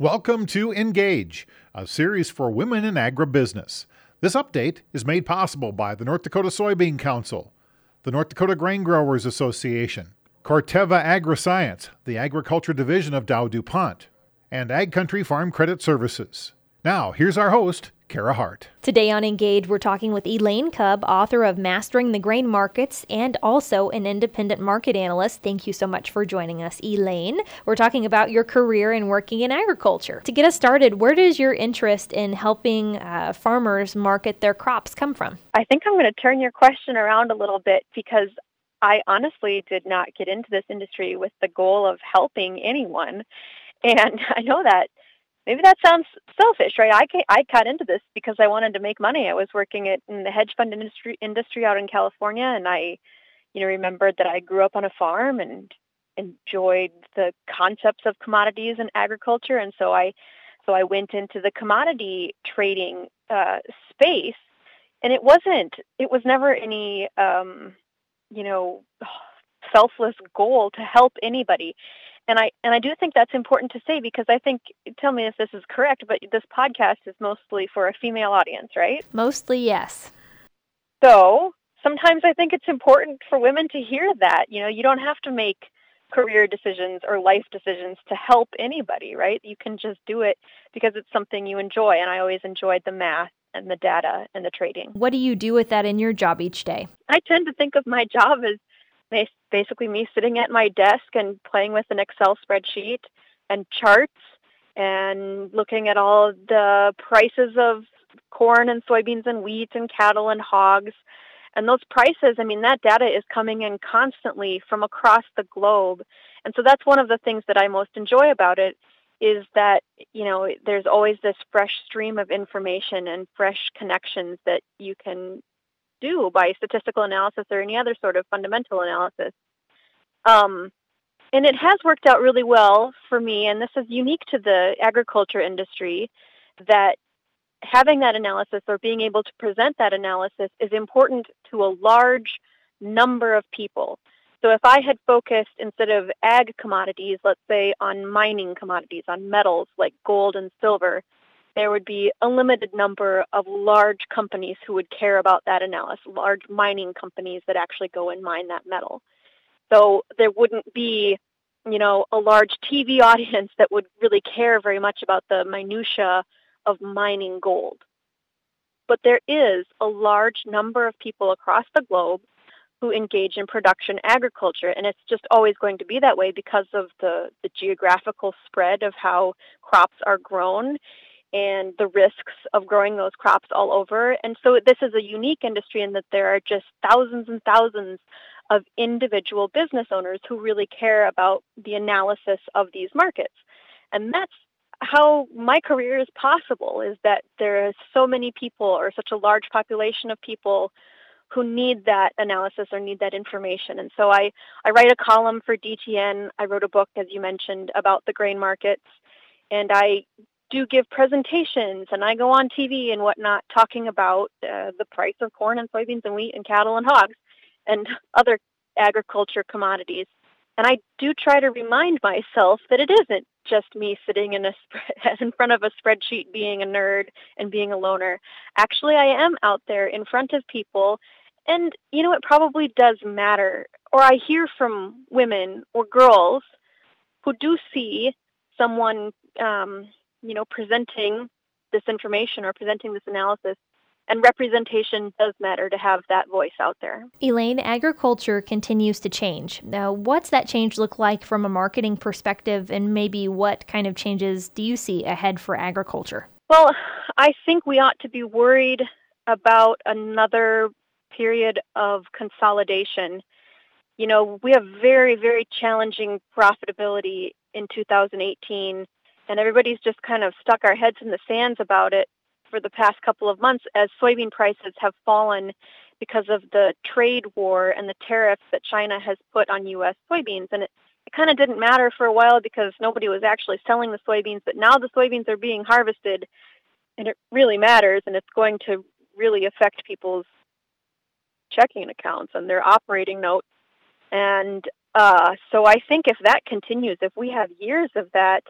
Welcome to Engage, a series for women in agribusiness. This update is made possible by the North Dakota Soybean Council, the North Dakota Grain Growers Association, Corteva AgriScience, the agriculture division of Dow DuPont, and Ag Country Farm Credit Services. Now, here's our host, Kara Hart. Today on Engage, we're talking with Elaine Kub, author of Mastering the Grain Markets and also an independent market analyst. Thank you so much for joining us, Elaine. We're talking about your career in working in agriculture. To get us started, where does your interest in helping uh, farmers market their crops come from? I think I'm going to turn your question around a little bit because I honestly did not get into this industry with the goal of helping anyone. And I know that maybe that sounds selfish, right? I I got into this because I wanted to make money. I was working at, in the hedge fund industry industry out in California, and I, you know, remembered that I grew up on a farm and enjoyed the concepts of commodities and agriculture, and so I, so I went into the commodity trading uh, space, and it wasn't. It was never any, um, you know, selfless goal to help anybody and I and I do think that's important to say because I think tell me if this is correct, but this podcast is mostly for a female audience, right? Mostly, yes. So sometimes I think it's important for women to hear that. You know, you don't have to make career decisions or life decisions to help anybody, right? You can just do it because it's something you enjoy. And I always enjoyed the math and the data and the trading. What do you do with that in your job each day? I tend to think of my job as basically me sitting at my desk and playing with an Excel spreadsheet and charts and looking at all the prices of corn and soybeans and wheat and cattle and hogs. And those prices, I mean, that data is coming in constantly from across the globe. And so that's one of the things that I most enjoy about it is that, you know, there's always this fresh stream of information and fresh connections that you can do by statistical analysis or any other sort of fundamental analysis. Um, and it has worked out really well for me, and this is unique to the agriculture industry, that having that analysis or being able to present that analysis is important to a large number of people. So if I had focused instead of ag commodities, let's say on mining commodities, on metals like gold and silver, there would be a limited number of large companies who would care about that analysis, large mining companies that actually go and mine that metal. So there wouldn't be, you know, a large TV audience that would really care very much about the minutia of mining gold. But there is a large number of people across the globe who engage in production agriculture. And it's just always going to be that way because of the, the geographical spread of how crops are grown and the risks of growing those crops all over. And so this is a unique industry in that there are just thousands and thousands of individual business owners who really care about the analysis of these markets. And that's how my career is possible is that there are so many people or such a large population of people who need that analysis or need that information. And so I, I write a column for DTN. I wrote a book, as you mentioned, about the grain markets. And I do give presentations and I go on TV and whatnot talking about uh, the price of corn and soybeans and wheat and cattle and hogs and other agriculture commodities. And I do try to remind myself that it isn't just me sitting in a in front of a spreadsheet being a nerd and being a loner. Actually, I am out there in front of people and you know it probably does matter or I hear from women or girls who do see someone um, you know, presenting this information or presenting this analysis and representation does matter to have that voice out there. Elaine, agriculture continues to change. Now, what's that change look like from a marketing perspective, and maybe what kind of changes do you see ahead for agriculture? Well, I think we ought to be worried about another period of consolidation. You know, we have very, very challenging profitability in 2018 and everybody's just kind of stuck our heads in the sands about it for the past couple of months as soybean prices have fallen because of the trade war and the tariffs that China has put on U.S. soybeans. And it, it kind of didn't matter for a while because nobody was actually selling the soybeans, but now the soybeans are being harvested and it really matters and it's going to really affect people's checking accounts and their operating notes. And uh, so I think if that continues, if we have years of that,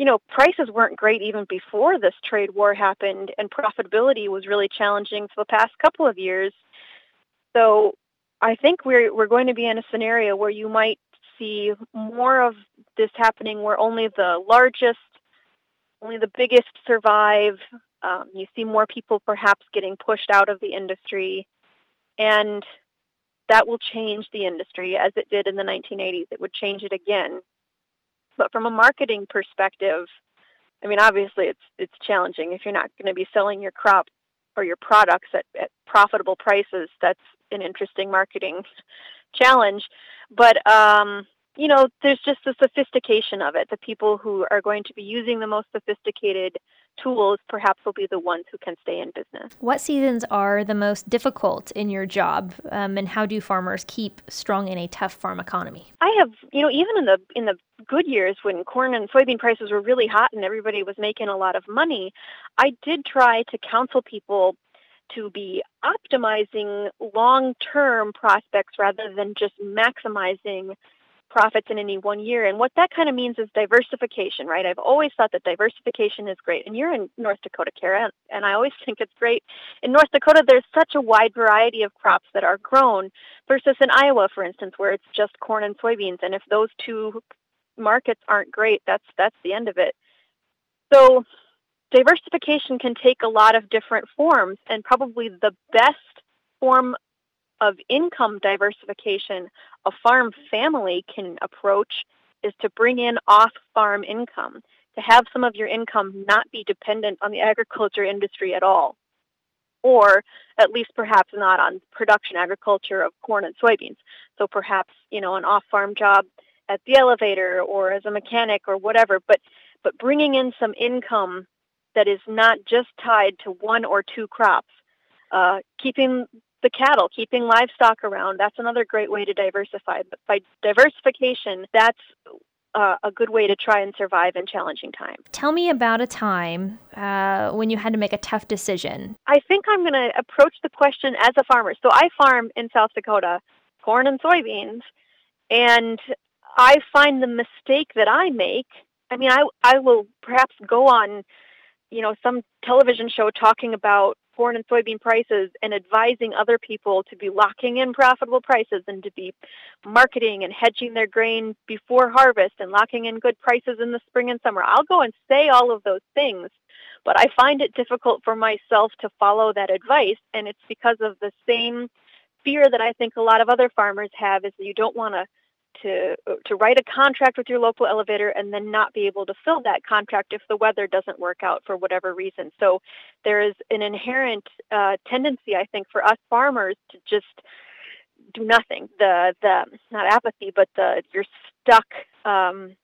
you know, prices weren't great even before this trade war happened, and profitability was really challenging for the past couple of years. So I think we're we're going to be in a scenario where you might see more of this happening, where only the largest, only the biggest survive. Um, you see more people perhaps getting pushed out of the industry, and that will change the industry as it did in the 1980s. It would change it again. But from a marketing perspective, I mean, obviously it's it's challenging if you're not going to be selling your crop or your products at, at profitable prices. That's an interesting marketing challenge. But um, you know, there's just the sophistication of it. The people who are going to be using the most sophisticated tools perhaps will be the ones who can stay in business. What seasons are the most difficult in your job, um, and how do farmers keep strong in a tough farm economy? I have, you know, even in the in the good years when corn and soybean prices were really hot and everybody was making a lot of money, I did try to counsel people to be optimizing long-term prospects rather than just maximizing profits in any one year. And what that kind of means is diversification, right? I've always thought that diversification is great. And you're in North Dakota, Kara, and I always think it's great. In North Dakota, there's such a wide variety of crops that are grown versus in Iowa, for instance, where it's just corn and soybeans. And if those two markets aren't great, that's that's the end of it. So diversification can take a lot of different forms, and probably the best form of income diversification a farm family can approach is to bring in off farm income, to have some of your income not be dependent on the agriculture industry at all, or at least perhaps not on production agriculture of corn and soybeans. So perhaps, you know, an off farm job at the elevator or as a mechanic or whatever, but but bringing in some income that is not just tied to one or two crops. Uh, keeping the cattle, keeping livestock around, that's another great way to diversify. But by diversification, that's uh, a good way to try and survive in challenging times. Tell me about a time uh, when you had to make a tough decision. I think I'm going to approach the question as a farmer. So I farm in South Dakota corn and soybeans, and I find the mistake that I make. I mean, I I will perhaps go on, you know, some television show talking about corn and soybean prices and advising other people to be locking in profitable prices and to be marketing and hedging their grain before harvest and locking in good prices in the spring and summer. I'll go and say all of those things, but I find it difficult for myself to follow that advice, and it's because of the same fear that I think a lot of other farmers have is that you don't want to to to write a contract with your local elevator and then not be able to fill that contract if the weather doesn't work out for whatever reason. So there is an inherent uh, tendency, I think, for us farmers to just do nothing. The the not apathy, but the you're stuck. Um,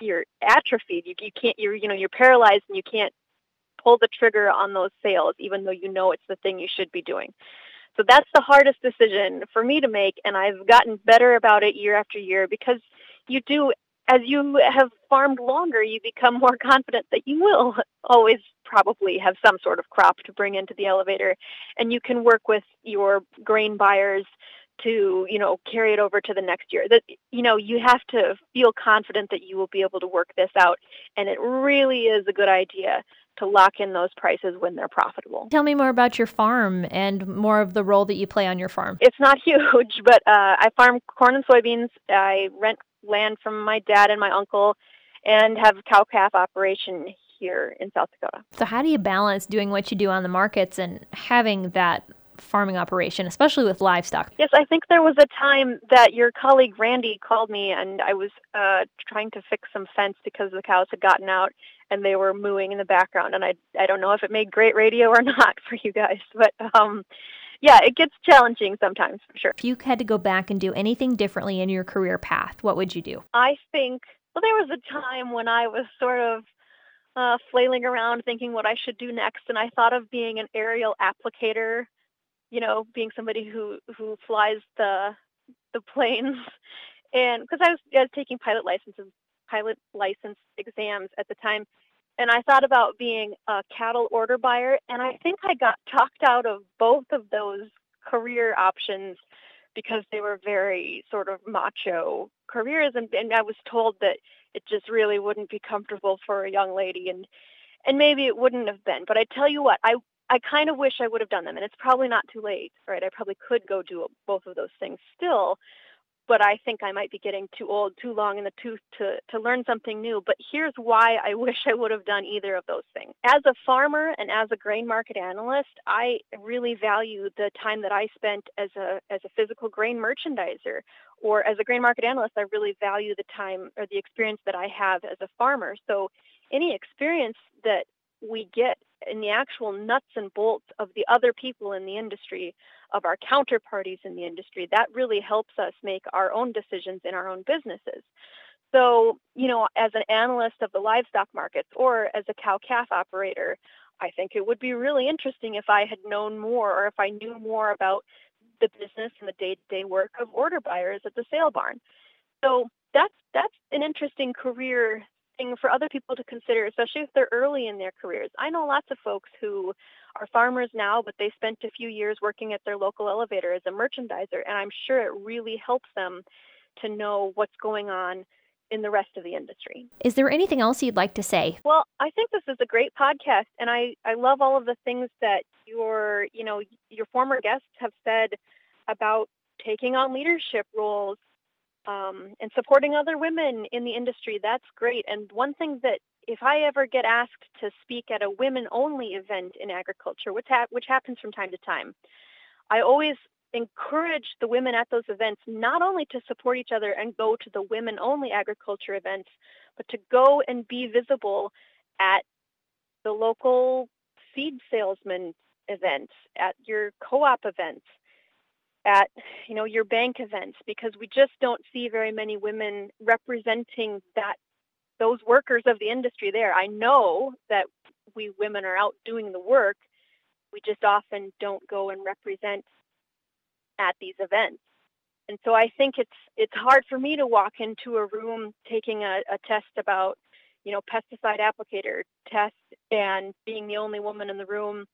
you're atrophied. You you can't. You're you know you're paralyzed and you can't pull the trigger on those sales, even though you know it's the thing you should be doing. So that's the hardest decision for me to make, and I've gotten better about it year after year because you do, as you have farmed longer, you become more confident that you will always probably have some sort of crop to bring into the elevator, and you can work with your grain buyers to you know carry it over to the next year. That you know you have to feel confident that you will be able to work this out and it really is a good idea to lock in those prices when they're profitable. Tell me more about your farm and more of the role that you play on your farm. It's not huge, but uh, I farm corn and soybeans. I rent land from my dad and my uncle and have a cow calf operation here in South Dakota. So, how do you balance doing what you do on the markets and having that farming operation, especially with livestock? Yes, I think there was a time that your colleague Randy called me, and I was uh, trying to fix some fence because the cows had gotten out and they were mooing in the background. And I I don't know if it made great radio or not for you guys, but um, yeah, it gets challenging sometimes for sure. If you had to go back and do anything differently in your career path, what would you do? I think well, there was a time when I was sort of uh, flailing around thinking what I should do next, and I thought of being an aerial applicator you know, being somebody who who flies the the planes, and because I was, I was taking pilot licenses, pilot license exams at the time, and I thought about being a cattle order buyer, and I think I got talked out of both of those career options because they were very sort of macho careers, and, and I was told that it just really wouldn't be comfortable for a young lady and and maybe it wouldn't have been. But I tell you what, I I kind of wish I would have done them, and it's probably not too late, right? I probably could go do both of those things still, but I think I might be getting too old, too long in the tooth to, to learn something new. But here's why I wish I would have done either of those things. As a farmer and as a grain market analyst, I really value the time that I spent as a as a physical grain merchandiser or as a grain market analyst. I really value the time or the experience that I have as a farmer. So any experience that we get in the actual nuts and bolts of the other people in the industry, of our counterparties in the industry, that really helps us make our own decisions in our own businesses. So, you know, as an analyst of the livestock markets or as a cow calf operator, I think it would be really interesting if I had known more or if I knew more about the business and the day-to-day work of order buyers at the sale barn. So that's that's an interesting career thing for other people to consider, especially if they're early in their careers. I know lots of folks who are farmers now, but they spent a few years working at their local elevator as a merchandiser, and I'm sure it really helps them to know what's going on in the rest of the industry. Is there anything else you'd like to say? Well, I think this is a great podcast and I I love all of the things that your, you know, your former guests have said about taking on leadership roles um, and supporting other women in the industry. That's great. And one thing that if I ever get asked to speak at a women-only event in agriculture, which, ha- which happens from time to time, I always encourage the women at those events not only to support each other and go to the women-only agriculture events, but to go and be visible at the local seed salesman events, at your co-op events, at you know your bank events because we just don't see very many women representing that those workers of the industry there. I know that we women are out doing the work. We just often don't go and represent at these events. And so I think it's it's hard for me to walk into a room taking a, a test about, you know, pesticide applicator test and being the only woman in the room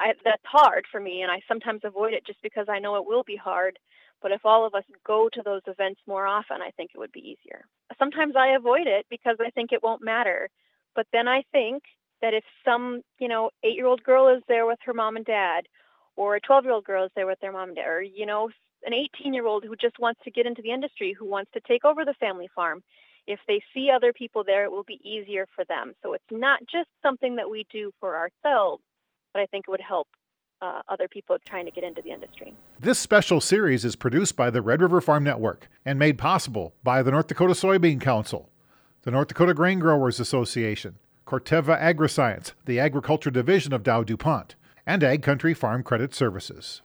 I, that's hard for me, and I sometimes avoid it just because I know it will be hard. But if all of us go to those events more often, I think it would be easier. Sometimes I avoid it because I think it won't matter. But then I think that if some, you know, eight year old girl is there with her mom and dad, or a 12 year old girl is there with their mom and dad, or, you know, an 18 year old who just wants to get into the industry, who wants to take over the family farm, if they see other people there, it will be easier for them. So it's not just something that we do for ourselves, but I think it would help uh, other people trying to get into the industry. This special series is produced by the Red River Farm Network and made possible by the North Dakota Soybean Council, the North Dakota Grain Growers Association, Corteva AgriScience, the agriculture division of Dow DuPont, and Ag Country Farm Credit Services.